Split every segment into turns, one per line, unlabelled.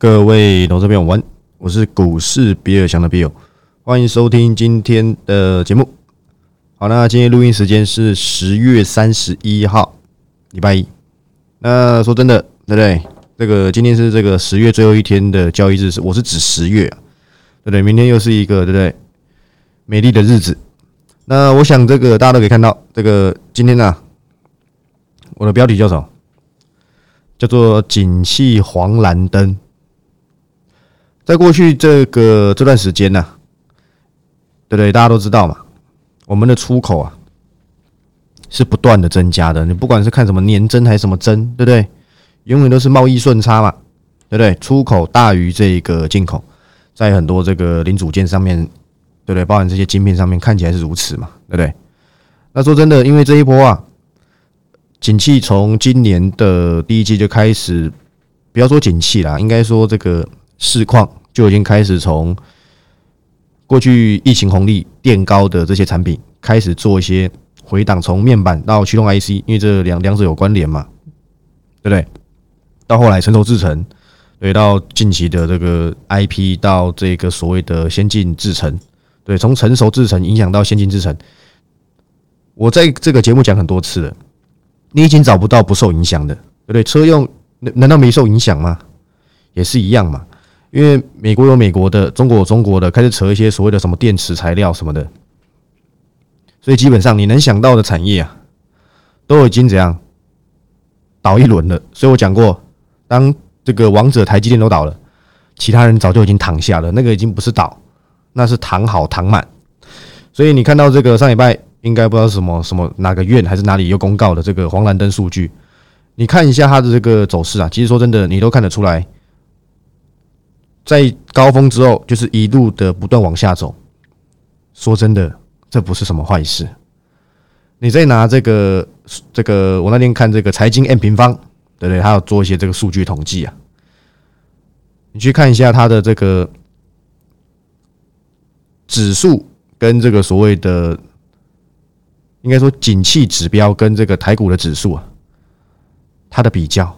各位投资朋友，晚，我是股市比尔强的比尔，欢迎收听今天的节目。好，那今天录音时间是十月三十一号，礼拜一。那说真的，对不对？这个今天是这个十月最后一天的交易日，是我是指十月啊，对不对？明天又是一个对不对？美丽的日子。那我想这个大家都可以看到，这个今天呢，我的标题叫什么？叫做“景气黄蓝灯”。在过去这个这段时间呢，对不对？大家都知道嘛，我们的出口啊是不断的增加的。你不管是看什么年增还是什么增，对不对？永远都是贸易顺差嘛，对不对？出口大于这个进口，在很多这个零组件上面，对不对？包含这些晶片上面看起来是如此嘛，对不对？那说真的，因为这一波啊，景气从今年的第一季就开始，不要说景气啦，应该说这个市况。就已经开始从过去疫情红利垫高的这些产品开始做一些回档，从面板到驱动 IC，因为这两两者有关联嘛，对不对？到后来成熟制程，对，到近期的这个 IP，到这个所谓的先进制程，对，从成熟制程影响到先进制程，我在这个节目讲很多次了，你已经找不到不受影响的，对不对？车用难难道没受影响吗？也是一样嘛。因为美国有美国的，中国有中国的，开始扯一些所谓的什么电池材料什么的，所以基本上你能想到的产业啊，都已经怎样倒一轮了。所以我讲过，当这个王者台积电都倒了，其他人早就已经躺下了。那个已经不是倒，那是躺好躺满。所以你看到这个上礼拜应该不知道什么什么哪个院还是哪里有公告的这个黄蓝灯数据，你看一下它的这个走势啊，其实说真的，你都看得出来。在高峰之后，就是一路的不断往下走。说真的，这不是什么坏事。你再拿这个这个，我那天看这个财经 M 平方，对不对？他要做一些这个数据统计啊。你去看一下它的这个指数跟这个所谓的，应该说景气指标跟这个台股的指数啊，它的比较。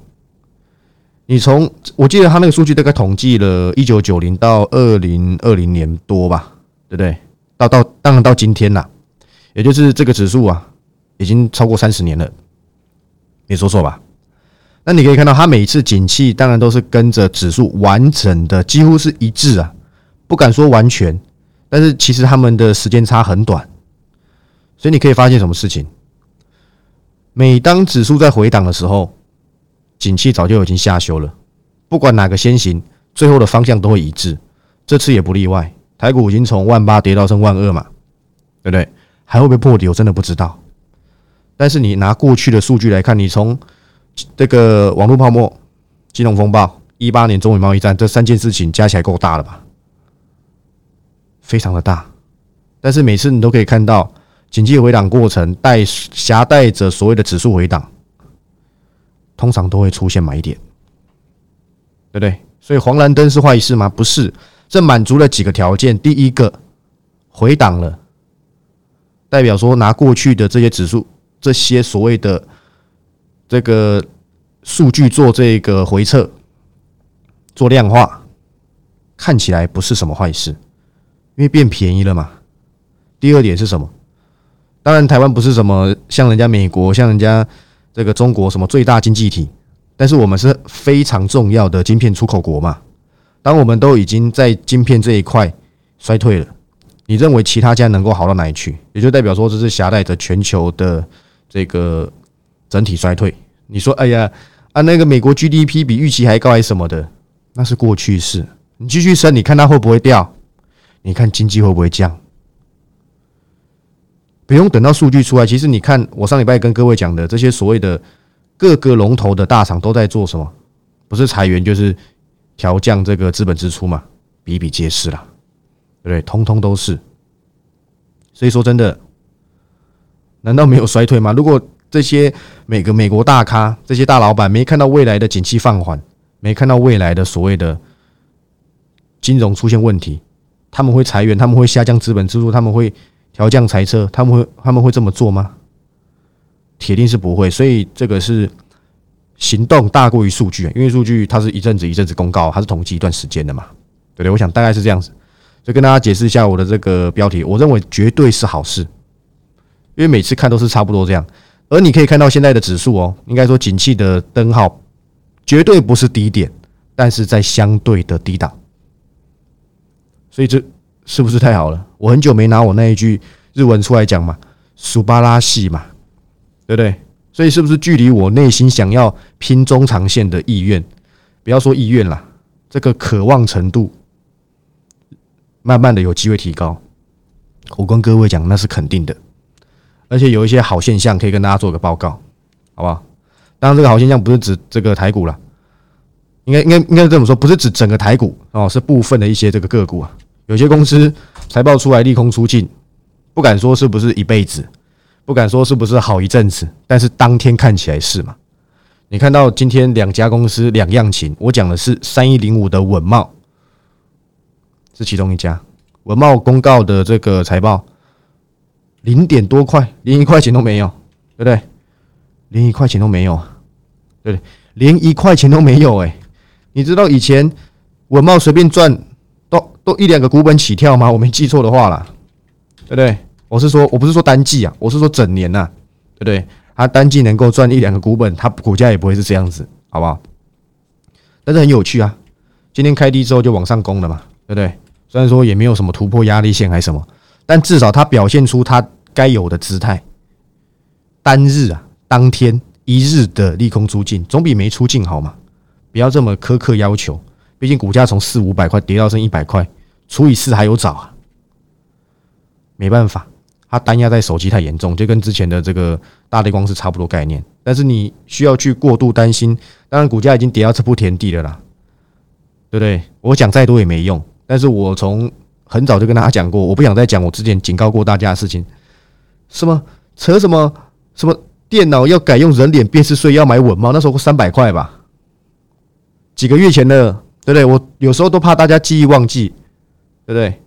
你从我记得他那个数据大概统计了一九九零到二零二零年多吧，对不对？到到当然到今天啦，也就是这个指数啊，已经超过三十年了，没说错吧？那你可以看到，它每一次景气当然都是跟着指数完整的，几乎是一致啊，不敢说完全，但是其实他们的时间差很短，所以你可以发现什么事情？每当指数在回档的时候。景气早就已经下修了，不管哪个先行，最后的方向都会一致，这次也不例外。台股已经从万八跌到剩万二嘛，对不对？还会不会破底？我真的不知道。但是你拿过去的数据来看，你从这个网络泡沫、金融风暴、一八年中美贸易战这三件事情加起来够大了吧？非常的大。但是每次你都可以看到，景气回档过程带夹带着所谓的指数回档。通常都会出现买点，对不对？所以黄蓝灯是坏事吗？不是，这满足了几个条件。第一个，回档了，代表说拿过去的这些指数、这些所谓的这个数据做这个回测、做量化，看起来不是什么坏事，因为变便宜了嘛。第二点是什么？当然，台湾不是什么像人家美国，像人家。这个中国什么最大经济体？但是我们是非常重要的晶片出口国嘛。当我们都已经在晶片这一块衰退了，你认为其他家能够好到哪里去？也就代表说这是携带着全球的这个整体衰退。你说，哎呀，啊那个美国 GDP 比预期还高还什么的？那是过去式。你继续升，你看它会不会掉？你看经济会不会降？不用等到数据出来，其实你看，我上礼拜跟各位讲的这些所谓的各个龙头的大厂都在做什么？不是裁员就是调降这个资本支出嘛，比比皆是啦，对不对？通通都是。所以说真的，难道没有衰退吗？如果这些每个美国大咖、这些大老板没看到未来的景气放缓，没看到未来的所谓的金融出现问题，他们会裁员，他们会下降资本支出，他们会。调降财车，他们会他们会这么做吗？铁定是不会，所以这个是行动大过于数据，因为数据它是一阵子一阵子公告，它是统计一段时间的嘛，对不对？我想大概是这样子，就跟大家解释一下我的这个标题，我认为绝对是好事，因为每次看都是差不多这样，而你可以看到现在的指数哦，应该说景气的灯号绝对不是低点，但是在相对的低档，所以这是不是太好了？我很久没拿我那一句日文出来讲嘛，苏巴拉系嘛，对不对？所以是不是距离我内心想要拼中长线的意愿，不要说意愿啦，这个渴望程度，慢慢的有机会提高。我跟各位讲，那是肯定的，而且有一些好现象可以跟大家做个报告，好不好？当然，这个好现象不是指这个台股了，应该应该应该这么说，不是指整个台股哦，是部分的一些这个个股啊，有些公司财报出来利空出尽，不敢说是不是一辈子。不敢说是不是好一阵子，但是当天看起来是嘛？你看到今天两家公司两样情，我讲的是三一零五的稳茂是其中一家，稳茂公告的这个财报零点多块，连一块钱都没有，对不对？连一块钱都没有，对不对？连一块钱都没有，哎，你知道以前稳茂随便赚一两个股本起跳吗？我没记错的话啦，对不对？我是说，我不是说单季啊，我是说整年呐，对不对？它单季能够赚一两个股本，它股价也不会是这样子，好不好？但是很有趣啊，今天开低之后就往上攻了嘛，对不对？虽然说也没有什么突破压力线还是什么，但至少它表现出它该有的姿态。单日啊，当天一日的利空出尽，总比没出尽好嘛？不要这么苛刻要求，毕竟股价从四五百块跌到剩一百块，除以四还有找啊，没办法。它单压在手机太严重，就跟之前的这个大力光是差不多概念。但是你需要去过度担心，当然股价已经跌到这步田地了啦，对不对？我讲再多也没用。但是我从很早就跟大家讲过，我不想再讲我之前警告过大家的事情。什么扯什么什么电脑要改用人脸辨识税要买稳吗？那时候三百块吧，几个月前的，对不对？我有时候都怕大家记忆忘记，对不对？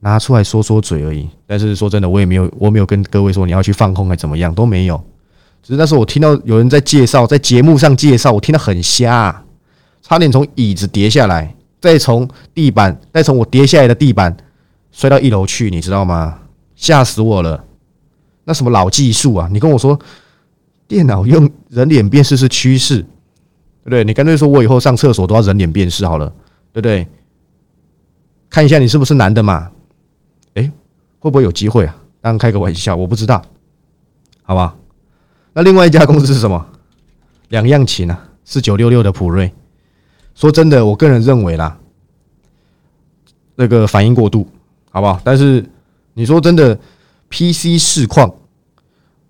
拿出来说说嘴而已，但是说真的，我也没有，我没有跟各位说你要去放空还怎么样都没有。只是那时候我听到有人在介绍，在节目上介绍，我听得很瞎，差点从椅子跌下来，再从地板，再从我跌下来的地板摔到一楼去，你知道吗？吓死我了！那什么老技术啊？你跟我说电脑用人脸辨识是趋势，对不对？你干脆说我以后上厕所都要人脸辨识好了，对不对？看一下你是不是男的嘛？哎会不会有机会啊？当然开个玩笑，我不知道，好吧？那另外一家公司是什么？两样情啊，四九六六的普瑞。说真的，我个人认为啦，那个反应过度，好不好？但是你说真的，PC 市况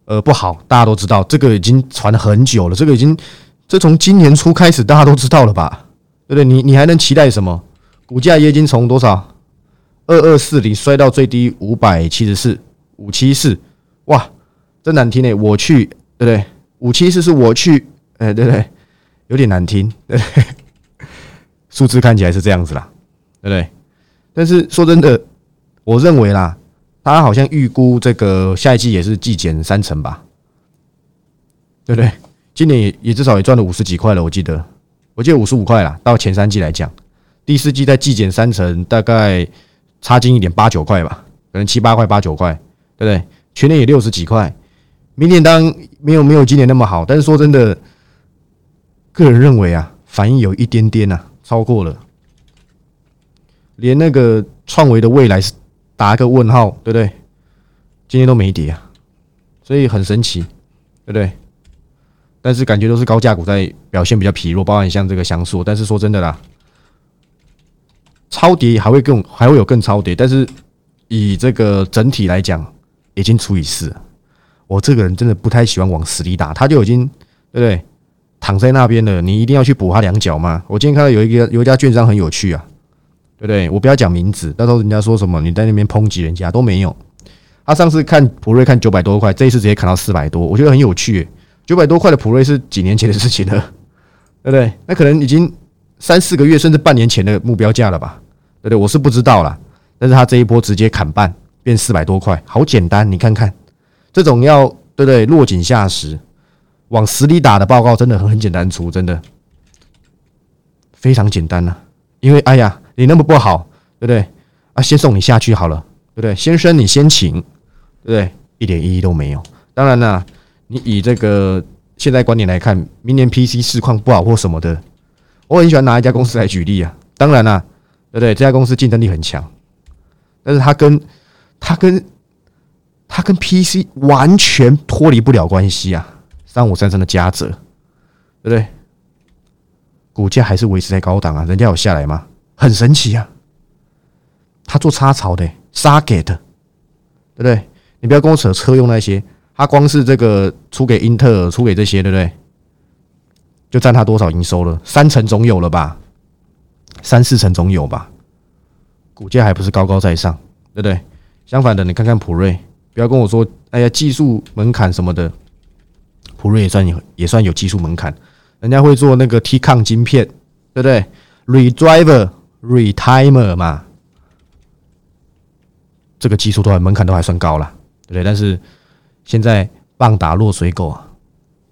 呃不好，大家都知道，这个已经传了很久了，这个已经这从今年初开始大家都知道了吧？对不对？你你还能期待什么？股价已经从多少？二二四零摔到最低五百七十四五七四，哇，真难听诶！我去，对不对？五七四是我去，哎，对不对？有点难听，对不对？数字看起来是这样子啦，对不对？但是说真的，我认为啦，他好像预估这个下一季也是季减三成吧，对不对？今年也也至少也赚了五十几块了，我记得，我记得五十五块啦。到前三季来讲，第四季再季减三成，大概。差近一点八九块吧，可能七八块八九块，对不对？全年也六十几块，明年当没有没有今年那么好，但是说真的，个人认为啊，反应有一点点呐，超过了，连那个创维的未来是打个问号，对不对？今天都没跌啊，所以很神奇，对不对？但是感觉都是高价股在表现比较疲弱，包含像这个香素，但是说真的啦。超跌还会更还会有更超跌，但是以这个整体来讲，已经除以四。我这个人真的不太喜欢往死里打，他就已经对不对？躺在那边了，你一定要去补他两脚吗？我今天看到有一个有一家券商很有趣啊，对不对？我不要讲名字，到时候人家说什么你在那边抨击人家都没有。他上次看普瑞看九百多块，这一次直接砍到四百多，我觉得很有趣。九百多块的普瑞是几年前的事情了，对不对？那可能已经三四个月甚至半年前的目标价了吧？对对，我是不知道啦，但是他这一波直接砍半，变四百多块，好简单，你看看，这种要对不对？落井下石，往死里打的报告真的很很简单出，真的非常简单呐。因为哎呀，你那么不好，对不对？啊，先送你下去好了，对不对？先生，你先请，对不对？一点意义都没有。当然了，你以这个现在观点来看，明年 PC 市况不好或什么的，我很喜欢拿一家公司来举例啊。当然了，对对不对？这家公司竞争力很强，但是它跟它跟它跟 PC 完全脱离不了关系啊。三五三三的嘉泽，对不对？股价还是维持在高档啊，人家有下来吗？很神奇啊！他做插槽的，杀给的，对不对？你不要跟我扯车用那些，他光是这个出给英特尔，出给这些，对不对？就占他多少营收了？三成总有了吧？三四成总有吧？股价还不是高高在上，对不对？相反的，你看看普瑞，不要跟我说，哎呀，技术门槛什么的。普瑞也算有，也算有技术门槛，人家会做那个 T 抗晶片，对不对？Redriver、Retimer 嘛，这个技术都还门槛都还算高了，对不对？但是现在棒打落水狗啊，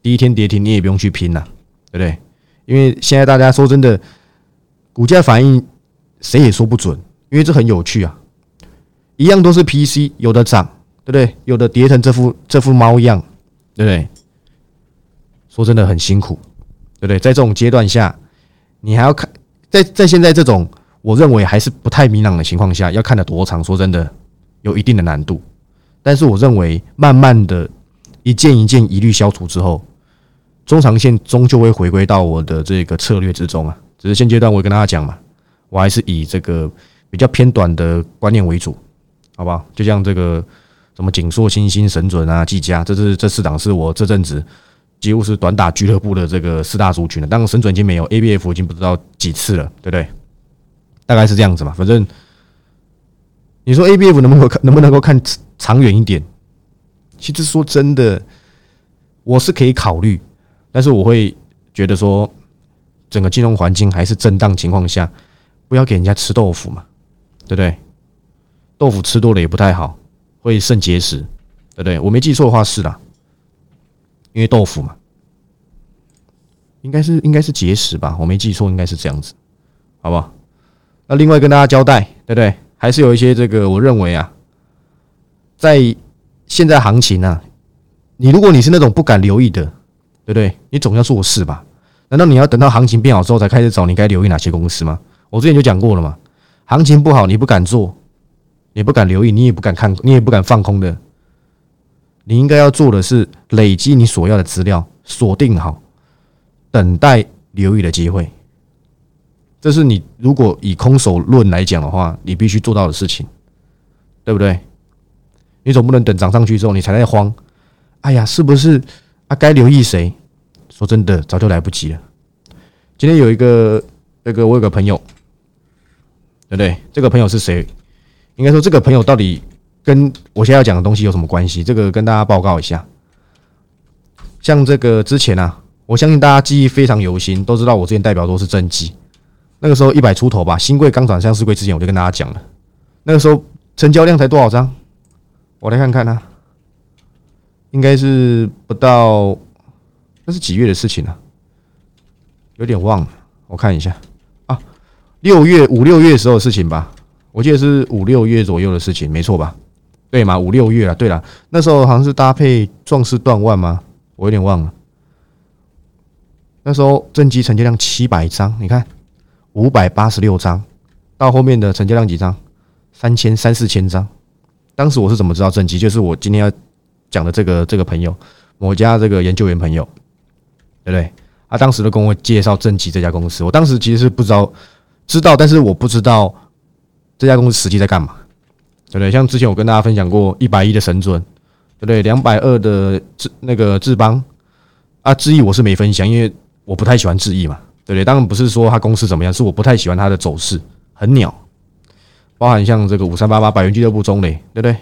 第一天跌停你也不用去拼了，对不对？因为现在大家说真的，股价反应谁也说不准，因为这很有趣啊，一样都是 PC，有的涨，对不对？有的跌成这副这副猫样，对不对？说真的很辛苦，对不对？在这种阶段下，你还要看，在在现在这种我认为还是不太明朗的情况下，要看得多长？说真的，有一定的难度。但是我认为，慢慢的，一件一件疑虑消除之后，中长线终究会回归到我的这个策略之中啊。只是现阶段我跟大家讲嘛，我还是以这个比较偏短的观念为主，好不好？就像这个什么锦硕、新兴、神准啊、技嘉，这是这四档是我这阵子。几乎是短打俱乐部的这个四大族群了，当然神准已经没有，A B F 已经不知道几次了，对不对？大概是这样子嘛。反正你说 A B F 能不能看，能不能够看长远一点？其实说真的，我是可以考虑，但是我会觉得说，整个金融环境还是震荡情况下，不要给人家吃豆腐嘛，对不对？豆腐吃多了也不太好，会肾结石，对不对？我没记错的话是啦。因为豆腐嘛，应该是应该是结石吧，我没记错，应该是这样子，好不好？那另外跟大家交代，对不对？还是有一些这个，我认为啊，在现在行情啊，你如果你是那种不敢留意的，对不对？你总要做事吧？难道你要等到行情变好之后才开始找你该留意哪些公司吗？我之前就讲过了嘛，行情不好你不敢做，你不敢留意，你也不敢看，你也不敢放空的。你应该要做的是累积你所要的资料，锁定好，等待留意的机会。这是你如果以空手论来讲的话，你必须做到的事情，对不对？你总不能等涨上去之后你才在慌。哎呀，是不是啊？该留意谁？说真的，早就来不及了。今天有一个那个，我有个朋友，对不对？这个朋友是谁？应该说，这个朋友到底？跟我现在要讲的东西有什么关系？这个跟大家报告一下。像这个之前啊，我相信大家记忆非常犹新，都知道我之前代表都是正机。那个时候一百出头吧，新贵刚转向市贵之前，我就跟大家讲了。那个时候成交量才多少张？我来看看啊，应该是不到，那是几月的事情啊？有点忘了，我看一下啊，六月五六月时候的事情吧，我记得是五六月左右的事情，没错吧？对嘛，五六月了。对了，那时候好像是搭配壮士断腕吗？我有点忘了。那时候正机成交量七百张，你看五百八十六张，到后面的成交量几张？三千三四千张。当时我是怎么知道正机？就是我今天要讲的这个这个朋友，某家这个研究员朋友，对不对？他当时都跟我介绍正极这家公司。我当时其实是不知道，知道，但是我不知道这家公司实际在干嘛。对不对？像之前我跟大家分享过一百一的神准，对不对？两百二的智那个智邦啊，智毅我是没分享，因为我不太喜欢智毅嘛，对不对？当然不是说他公司怎么样，是我不太喜欢它的走势，很鸟。包含像这个五三八八百元俱乐部中磊，对不对？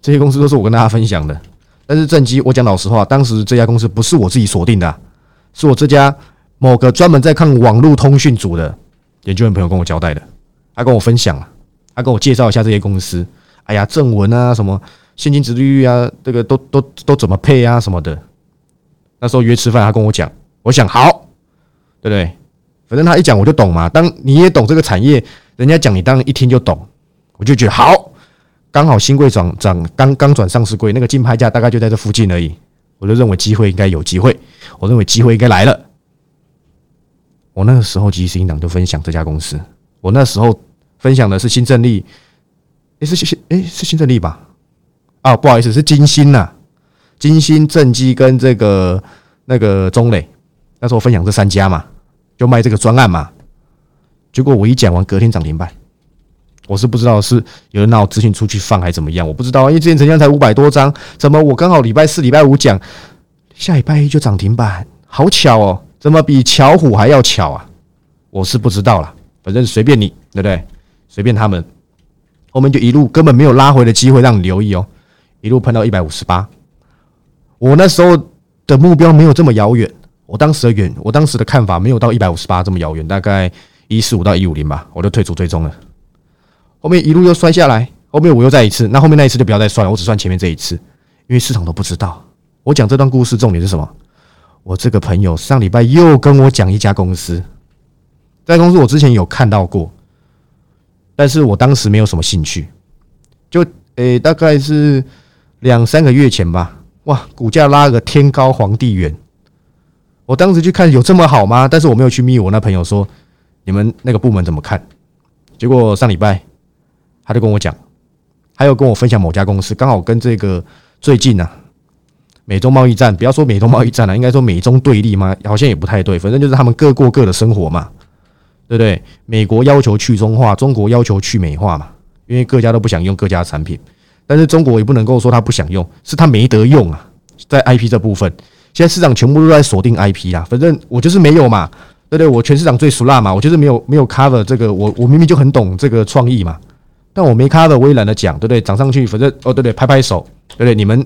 这些公司都是我跟大家分享的。但是正机，我讲老实话，当时这家公司不是我自己锁定的，是我这家某个专门在看网络通讯组的研究员朋友跟我交代的，他跟我分享了。他跟我介绍一下这些公司，哎呀，正文啊，什么现金值利率啊，这个都都都怎么配啊，什么的。那时候约吃饭，他跟我讲，我想好，对不对？反正他一讲我就懂嘛。当你也懂这个产业，人家讲你当然一听就懂，我就觉得好。刚好新贵转涨刚刚转上市贵，那个竞拍价大概就在这附近而已，我就认为机会应该有机会，我认为机会应该来了。我那个时候即时音档就分享这家公司，我那时候分享的是新正利，诶，是新诶是新正利吧？啊，不好意思，是金星呐，金星正机跟这个那个中磊，那时候分享这三家嘛，就卖这个专案嘛。结果我一讲完，隔天涨停板，我是不知道是有人拿我资讯出去放还怎么样，我不知道，因为之前成交才五百多张，怎么我刚好礼拜四、礼拜五讲，下礼拜一就涨停板，好巧哦。怎么比巧虎还要巧啊？我是不知道了，反正随便你，对不对？随便他们，后面就一路根本没有拉回的机会让你留意哦，一路喷到一百五十八。我那时候的目标没有这么遥远，我当时的远，我当时的看法没有到一百五十八这么遥远，大概一四五到一五零吧，我就退出追踪了。后面一路又摔下来，后面我又再一次，那后面那一次就不要再算了，我只算前面这一次，因为市场都不知道。我讲这段故事重点是什么？我这个朋友上礼拜又跟我讲一家公司，这家公司我之前有看到过，但是我当时没有什么兴趣。就诶，大概是两三个月前吧，哇，股价拉个天高皇帝远。我当时去看有这么好吗？但是我没有去密我那朋友说，你们那个部门怎么看？结果上礼拜他就跟我讲，还有跟我分享某家公司，刚好跟这个最近呢。美中贸易战，不要说美中贸易战了，应该说美中对立吗？好像也不太对，反正就是他们各过各的生活嘛，对不对？美国要求去中化，中国要求去美化嘛，因为各家都不想用各家的产品，但是中国也不能够说他不想用，是他没得用啊。在 IP 这部分，现在市场全部都在锁定 IP 啦，反正我就是没有嘛，对不对？我全市场最熟辣嘛，我就是没有没有 cover 这个，我我明明就很懂这个创意嘛，但我没 cover，我也懒得讲，对不对？涨上去，反正哦，对对，拍拍手，对不对？你们。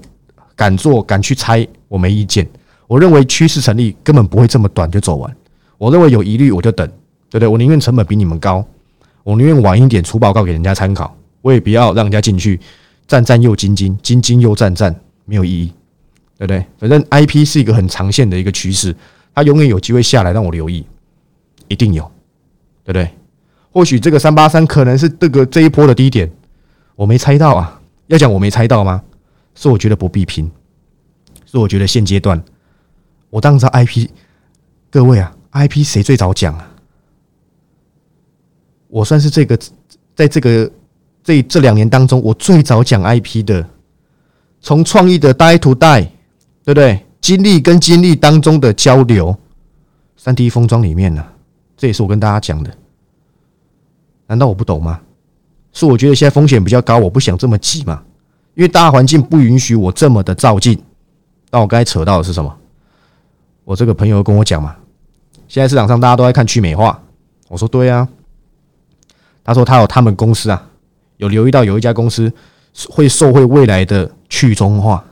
敢做敢去猜，我没意见。我认为趋势成立根本不会这么短就走完。我认为有疑虑我就等，对不对？我宁愿成本比你们高，我宁愿晚一点出报告给人家参考，我也不要让人家进去战战又兢兢，兢兢又战战，没有意义，对不对？反正 IP 是一个很长线的一个趋势，它永远有机会下来，让我留意，一定有，对不对？或许这个三八三可能是这个这一波的低点，我没猜到啊。要讲我没猜到吗？是我觉得不必拼，是我觉得现阶段我当时 IP，各位啊，IP 谁最早讲啊？我算是这个在这个这这两年当中，我最早讲 IP 的，从创意的呆图带对不对？经历跟经历当中的交流，三 D 封装里面呢，这也是我跟大家讲的。难道我不懂吗？是我觉得现在风险比较高，我不想这么急嘛。因为大环境不允许我这么的照进，那我刚才扯到的是什么？我这个朋友跟我讲嘛，现在市场上大家都在看去美化，我说对啊。他说他有他们公司啊，有留意到有一家公司会受惠未来的去中化，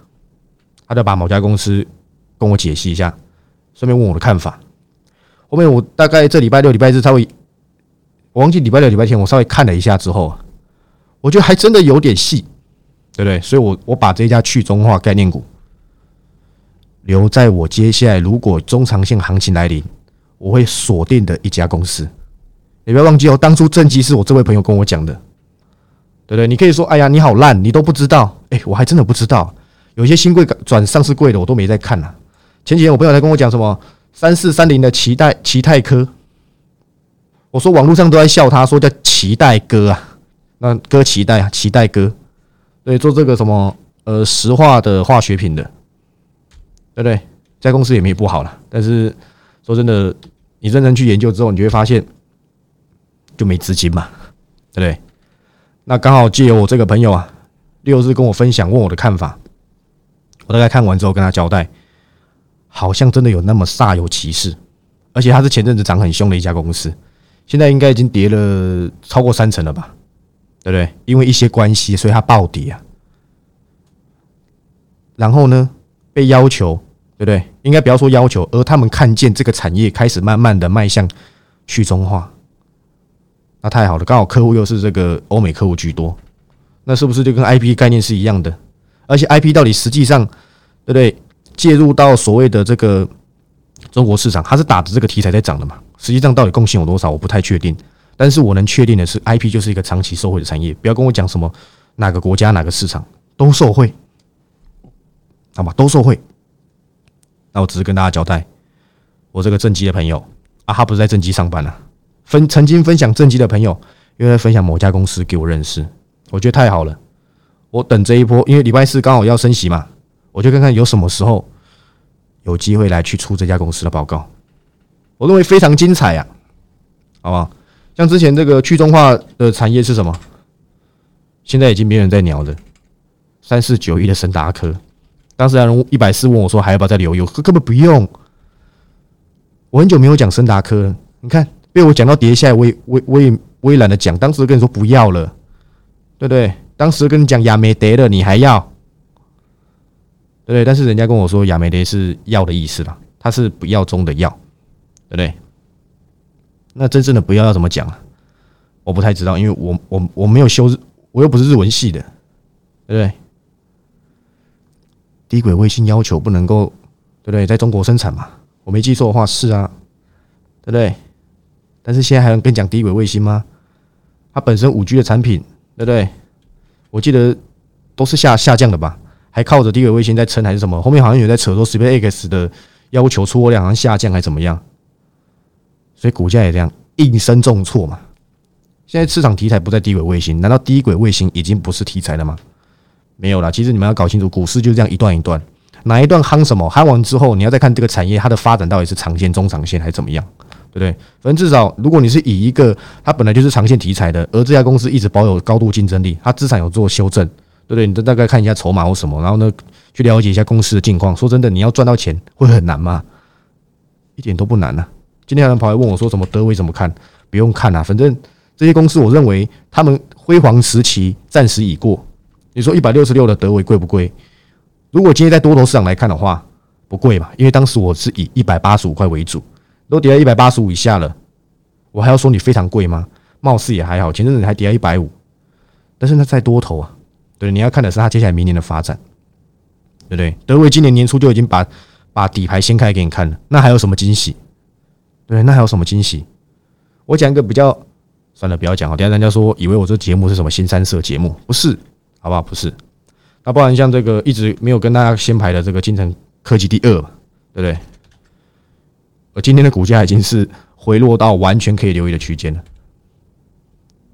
他就把某家公司跟我解析一下，顺便问我的看法。后面我大概这礼拜六、礼拜日他会，我忘记礼拜六、礼拜天，我稍微看了一下之后，我觉得还真的有点细。对不对？所以，我我把这家去中化概念股留在我接下来如果中长线行情来临，我会锁定的一家公司。你不要忘记哦，当初正机是我这位朋友跟我讲的，对不对？你可以说，哎呀，你好烂，你都不知道。哎，我还真的不知道，有些新贵转上市贵的，我都没在看啊。前几天我朋友在跟我讲什么三四三零的期待期泰科，我说网络上都在笑，他说叫期待哥啊，那哥期待啊，期待哥。对，做这个什么呃石化的化学品的，对不对？这家公司也没不好了。但是说真的，你认真去研究之后，你就会发现就没资金嘛，对不对？那刚好借由我这个朋友啊，六日跟我分享，问我的看法。我大概看完之后跟他交代，好像真的有那么煞有其事，而且他是前阵子涨很凶的一家公司，现在应该已经跌了超过三成了吧。对不对？因为一些关系，所以它暴跌啊。然后呢，被要求，对不对？应该不要说要求，而他们看见这个产业开始慢慢的迈向去中化，那太好了，刚好客户又是这个欧美客户居多，那是不是就跟 IP 概念是一样的？而且 IP 到底实际上，对不对？介入到所谓的这个中国市场，它是打着这个题材在涨的嘛？实际上到底贡献有多少，我不太确定。但是我能确定的是，IP 就是一个长期受惠的产业。不要跟我讲什么哪个国家哪个市场都受惠，好吧？都受惠。那我只是跟大家交代，我这个正机的朋友啊，他不是在正机上班啊，分曾经分享正机的朋友，又在分享某家公司给我认识，我觉得太好了。我等这一波，因为礼拜四刚好要升息嘛，我就看看有什么时候有机会来去出这家公司的报告。我认为非常精彩呀，好不好？像之前这个去中化的产业是什么？现在已经没有人在聊的，三四九一的森达科。当时还人一百四问我说还要不要再留？有根本不用。我很久没有讲森达科了，你看被我讲到跌下来，我也我我也我也懒得讲。当时跟你说不要了，对不对？当时跟你讲亚美德了，你还要，对？但是人家跟我说亚美德是要的意思啦，他是不要中的要，对不对？那真正的不要要怎么讲啊？我不太知道，因为我我我没有修日，我又不是日文系的，对不对？低轨卫星要求不能够，对不对？在中国生产嘛，我没记错的话是啊，对不对？但是现在还能跟讲低轨卫星吗？它本身五 G 的产品，对不对？我记得都是下下降的吧？还靠着低轨卫星在撑还是什么？后面好像有在扯说 SpaceX 的要求出货量好像下降还怎么样？所以股价也这样应声重挫嘛。现在市场题材不在低轨卫星，难道低轨卫星已经不是题材了吗？没有了。其实你们要搞清楚，股市就是这样一段一段，哪一段夯什么，夯完之后，你要再看这个产业它的发展到底是长线、中长线还是怎么样，对不对？反正至少，如果你是以一个它本来就是长线题材的，而这家公司一直保有高度竞争力，它资产有做修正，对不对？你大概看一下筹码或什么，然后呢，去了解一下公司的境况。说真的，你要赚到钱会很难吗？一点都不难呐。今天有人跑来问我说：“什么德威怎么看？”不用看啊，反正这些公司，我认为他们辉煌时期暂时已过。你说一百六十六的德维贵不贵？如果今天在多头市场来看的话，不贵嘛，因为当时我是以一百八十五块为主，都跌到一百八十五以下了，我还要说你非常贵吗？貌似也还好，前阵子还跌到一百五，但是那在多头啊，对，你要看的是它接下来明年的发展，对不对？德威今年年初就已经把把底牌掀开给你看了，那还有什么惊喜？对，那还有什么惊喜？我讲一个比较，算了，不要讲了。等下人家说以为我这节目是什么新三色节目，不是，好不好？不是。那不然像这个一直没有跟大家先排的这个金城科技第二嘛，对不对？我今天的股价已经是回落到完全可以留意的区间了。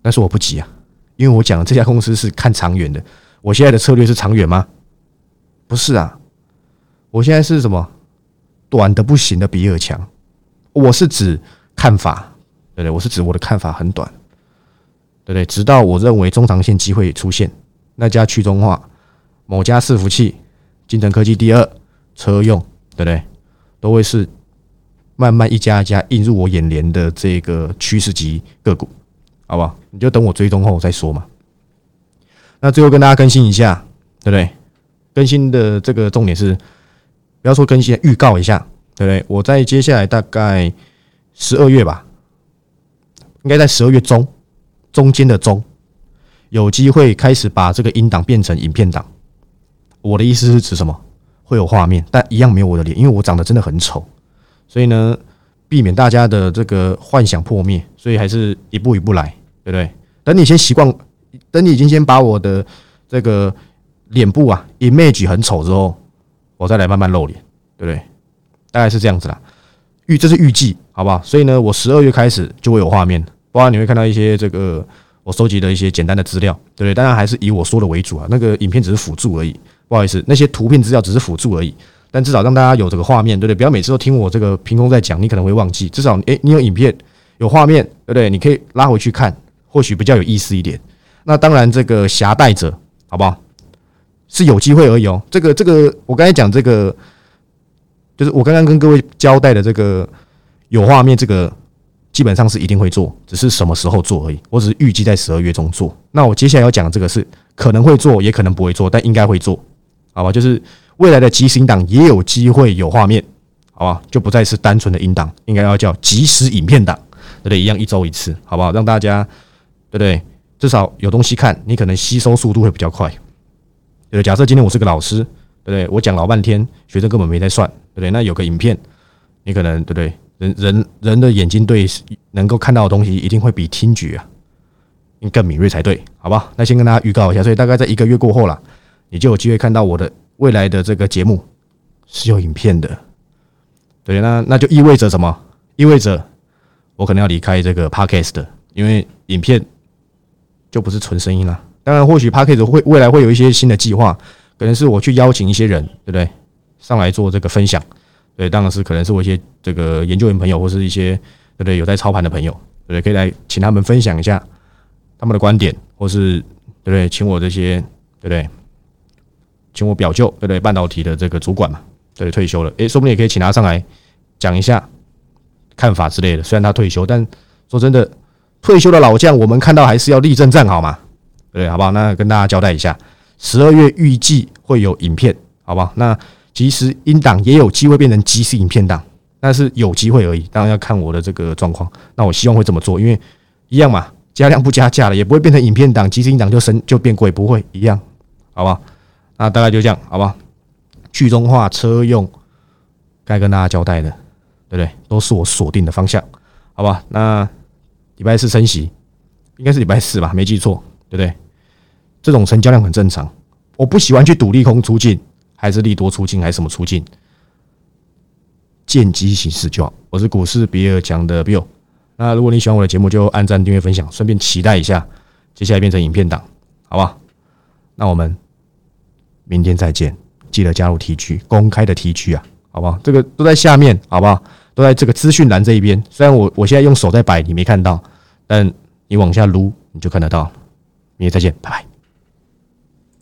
但是我不急啊，因为我讲这家公司是看长远的。我现在的策略是长远吗？不是啊，我现在是什么？短的不行的比尔强。我是指看法，对不对？我是指我的看法很短，对不对？直到我认为中长线机会出现，那家去中化、某家伺服器、金城科技第二车用，对不对？都会是慢慢一家一家映入我眼帘的这个趋势级个股，好不好？你就等我追踪后再说嘛。那最后跟大家更新一下，对不对？更新的这个重点是，不要说更新，预告一下。对不对？我在接下来大概十二月吧，应该在十二月中中间的中，有机会开始把这个音档变成影片档。我的意思是指什么？会有画面，但一样没有我的脸，因为我长得真的很丑。所以呢，避免大家的这个幻想破灭，所以还是一步一步来，对不对？等你先习惯，等你已经先把我的这个脸部啊 image 很丑之后，我再来慢慢露脸，对不对？大概是这样子啦，预这是预计，好不好？所以呢，我十二月开始就会有画面，包括你会看到一些这个我收集的一些简单的资料，对不对？当然还是以我说的为主啊，那个影片只是辅助而已，不好意思，那些图片资料只是辅助而已。但至少让大家有这个画面，对不对？不要每次都听我这个凭空在讲，你可能会忘记。至少，诶，你有影片有画面，对不对？你可以拉回去看，或许比较有意思一点。那当然，这个携带者，好不好？是有机会而已哦。这个，这个，我刚才讲这个。就是我刚刚跟各位交代的这个有画面，这个基本上是一定会做，只是什么时候做而已。我只是预计在十二月中做。那我接下来要讲这个是可能会做，也可能不会做，但应该会做，好吧？就是未来的即时档也有机会有画面，好吧？就不再是单纯的音档，应该要叫即时影片档，对不对？一样一周一次，好不好？让大家对不对？至少有东西看，你可能吸收速度会比较快。对，假设今天我是个老师。对不对？我讲老半天，学生根本没在算，对不对？那有个影片，你可能对不对？人人人的眼睛对能够看到的东西，一定会比听觉啊，更敏锐才对，好吧？那先跟大家预告一下，所以大概在一个月过后了，你就有机会看到我的未来的这个节目是有影片的，对，那那就意味着什么？意味着我可能要离开这个 podcast，因为影片就不是纯声音了。当然，或许 podcast 会未来会有一些新的计划，可能是我去邀请一些人，对不对？上来做这个分享。对，当然是可能是我一些这个研究员朋友，或是一些对不对有在操盘的朋友，对不对？可以来请他们分享一下他们的观点，或是对不对？请我这些对不对？请我表舅对不对？半导体的这个主管嘛，对，退休了，诶，说不定也可以请他上来讲一下看法之类的。虽然他退休，但说真的，退休的老将，我们看到还是要立正站好嘛，对，好不好？那跟大家交代一下，十二月预计会有影片，好不好？那。即时音档也有机会变成即时影片档，但是有机会而已，当然要看我的这个状况。那我希望会这么做，因为一样嘛，加量不加价了，也不会变成影片档，即时音档就升就变贵，不会一样，好吧？那大概就这样，好吧？去中化车用该跟大家交代的，对不对？都是我锁定的方向，好吧？那礼拜四升息，应该是礼拜四吧？没记错，对不对？这种成交量很正常，我不喜欢去赌利空出尽。还是利多出境，还是什么出境？见机行事就好。我是股市比尔讲的 Bill。那如果你喜欢我的节目，就按赞、订阅、分享，顺便期待一下接下来变成影片档，好吧？那我们明天再见，记得加入 T 区公开的 T 区啊，好不好？这个都在下面，好不好？都在这个资讯栏这一边。虽然我我现在用手在摆，你没看到，但你往下撸，你就看得到。明天再见，拜拜。